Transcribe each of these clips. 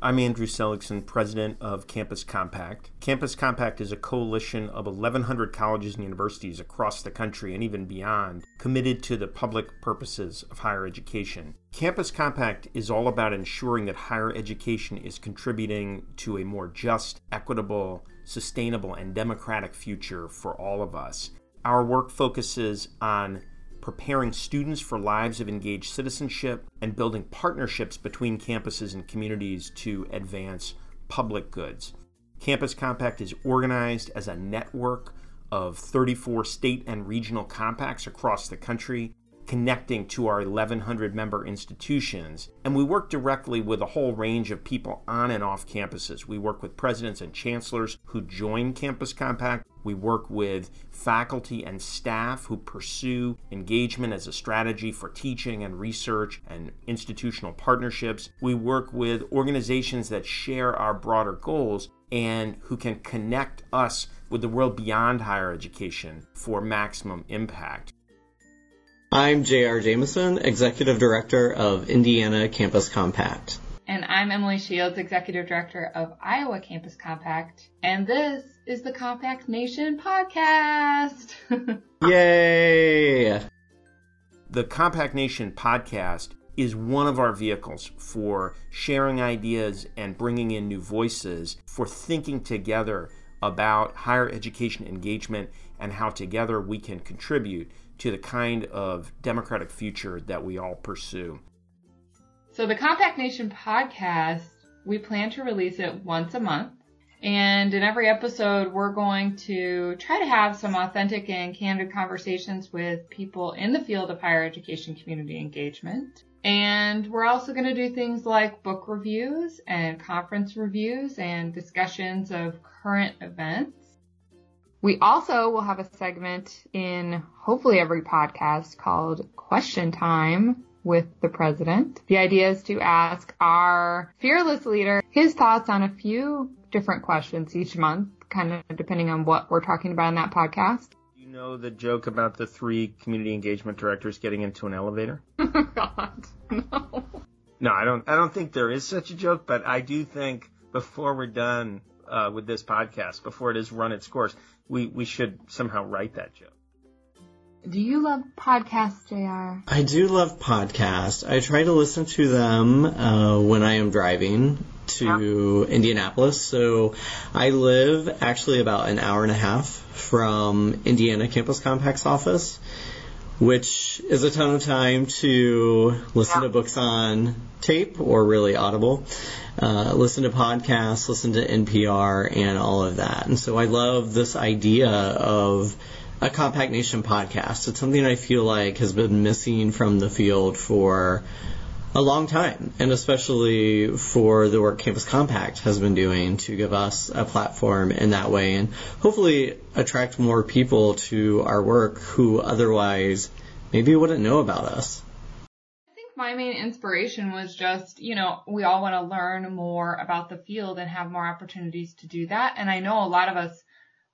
I'm Andrew Seligsohn, president of Campus Compact. Campus Compact is a coalition of 1,100 colleges and universities across the country and even beyond committed to the public purposes of higher education. Campus Compact is all about ensuring that higher education is contributing to a more just, equitable, sustainable, and democratic future for all of us. Our work focuses on preparing students for lives of engaged citizenship, and building partnerships between campuses and communities to advance public goods. Campus Compact is organized as a network of 34 state and regional compacts across the country connecting to our 1,100 member institutions. And we work directly with a whole range of people on and off campuses. We work with presidents and chancellors who join Campus Compact. We work with faculty and staff who pursue engagement as a strategy for teaching and research and institutional partnerships. We work with organizations that share our broader goals and who can connect us with the world beyond higher education for maximum impact. I'm J.R. Jamison, Executive Director of Indiana Campus Compact. And I'm Emily Shields, Executive Director of Iowa Campus Compact. And this is the Compact Nation podcast. Yay! The Compact Nation podcast is one of our vehicles for sharing ideas and bringing in new voices, for thinking together about higher education engagement and how together we can contribute to the kind of democratic future that we all pursue. So, the Compact Nation podcast, we plan to release it once a month. And in every episode, we're going to try to have some authentic and candid conversations with people in the field of higher education community engagement. And we're also going to do things like book reviews and conference reviews and discussions of current events. We also will have a segment in hopefully every podcast called Question Time with the President. The idea is to ask our fearless leader his thoughts on a few different questions each month, kind of depending on what we're talking about in that podcast. You know the joke about the three community engagement directors getting into an elevator? Oh God, no. No, I don't. I don't think there is such a joke, but I do think before we're done uh, with this podcast, before it has run its course, we, we should somehow write that joke. Do you love podcasts, JR? I do love podcasts. I try to listen to them uh, when I am driving to yeah. Indianapolis. So I live actually about an hour and a half from Indiana Campus Compact's office, which is a ton of time to listen yeah. to books on tape or really audible. Uh, listen to podcasts, listen to NPR, and all of that. And so I love this idea of a Compact Nation podcast. It's something I feel like has been missing from the field for a long time, and especially for the work Campus Compact has been doing to give us a platform in that way and hopefully attract more people to our work who otherwise maybe wouldn't know about us I think my main inspiration was just, you know, we all want to learn more about the field and have more opportunities to do that. And I know a lot of us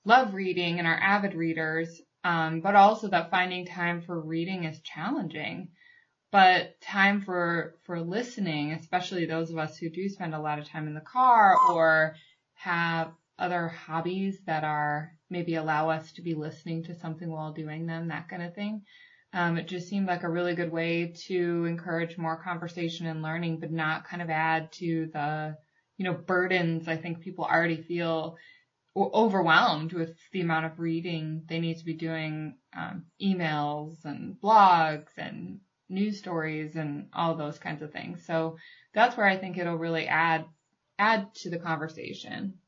love reading and are avid readers, um, but also that finding time for reading is challenging. But time for, for listening, especially those of us who do spend a lot of time in the car or have other hobbies that are maybe allow us to be listening to something while doing them, that kind of thing. Um, it just seemed like a really good way to encourage more conversation and learning, but not kind of add to the, you know, burdens I think people already feel overwhelmed with the amount of reading they need to be doing, um, emails and blogs and news stories and all those kinds of things. So that's where I think it'll really add add to the conversation.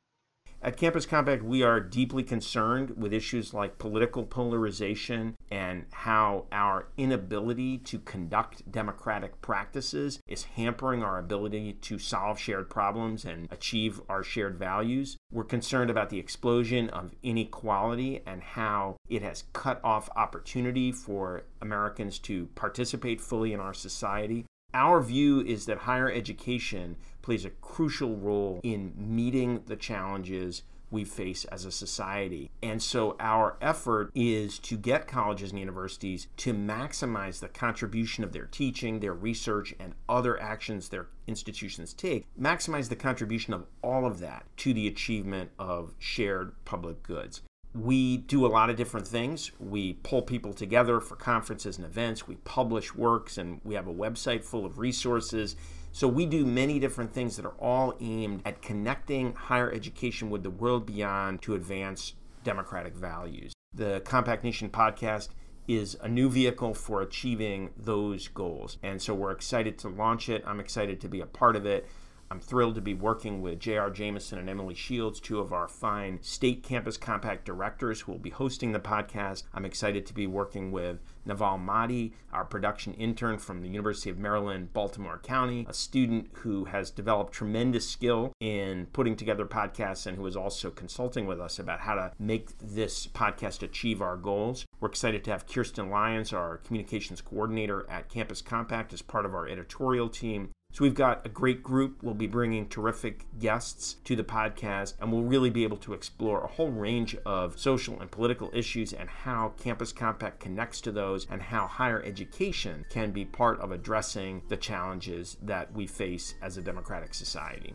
At Campus Compact, we are deeply concerned with issues like political polarization and how our inability to conduct democratic practices is hampering our ability to solve shared problems and achieve our shared values. We're concerned about the explosion of inequality and how it has cut off opportunity for Americans to participate fully in our society. Our view is that higher education plays a crucial role in meeting the challenges we face as a society. And so our effort is to get colleges and universities to maximize the contribution of their teaching, their research, and other actions their institutions take, maximize the contribution of all of that to the achievement of shared public goods we do a lot of different things. We pull people together for conferences and events. We publish works and we have a website full of resources. So we do many different things that are all aimed at connecting higher education with the world beyond to advance democratic values. The Compact Nation podcast is a new vehicle for achieving those goals. And so we're excited to launch it. I'm excited to be a part of it. I'm thrilled to be working with J.R. Jamison and Emily Shields, two of our fine state campus compact directors who will be hosting the podcast. I'm excited to be working with Naval Mahdi, our production intern from the University of Maryland, Baltimore County, a student who has developed tremendous skill in putting together podcasts and who is also consulting with us about how to make this podcast achieve our goals. We're excited to have Kirsten Lyons, our communications coordinator at Campus Compact, as part of our editorial team. So we've got a great group. We'll be bringing terrific guests to the podcast, and we'll really be able to explore a whole range of social and political issues and how Campus Compact connects to those and how higher education can be part of addressing the challenges that we face as a democratic society.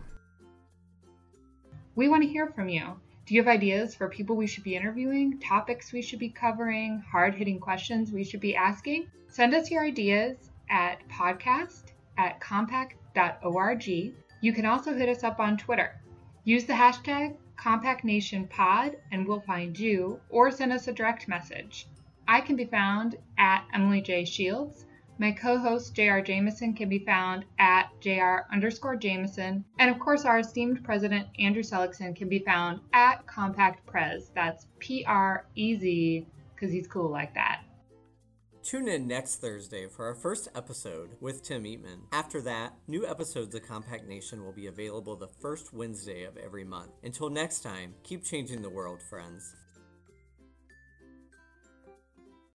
We want to hear from you. Do you have ideas for people we should be interviewing, topics we should be covering, hard hitting questions we should be asking? Send us your ideas at podcast at compact.org. You can also hit us up on Twitter. Use the hashtag CompactNationPod and we'll find you, or send us a direct message. I can be found at Emily J. Shields. My co-host J.R. Jamison can be found at J.R. underscore Jamison. And of course, our esteemed president Andrew Seligsohn can be found at Compact Prez. That's P-R-E-Z, because he's cool like that. Tune in next Thursday for our first episode with Tim Eatman. After that, new episodes of Compact Nation will be available the first Wednesday of every month. Until next time, keep changing the world, friends.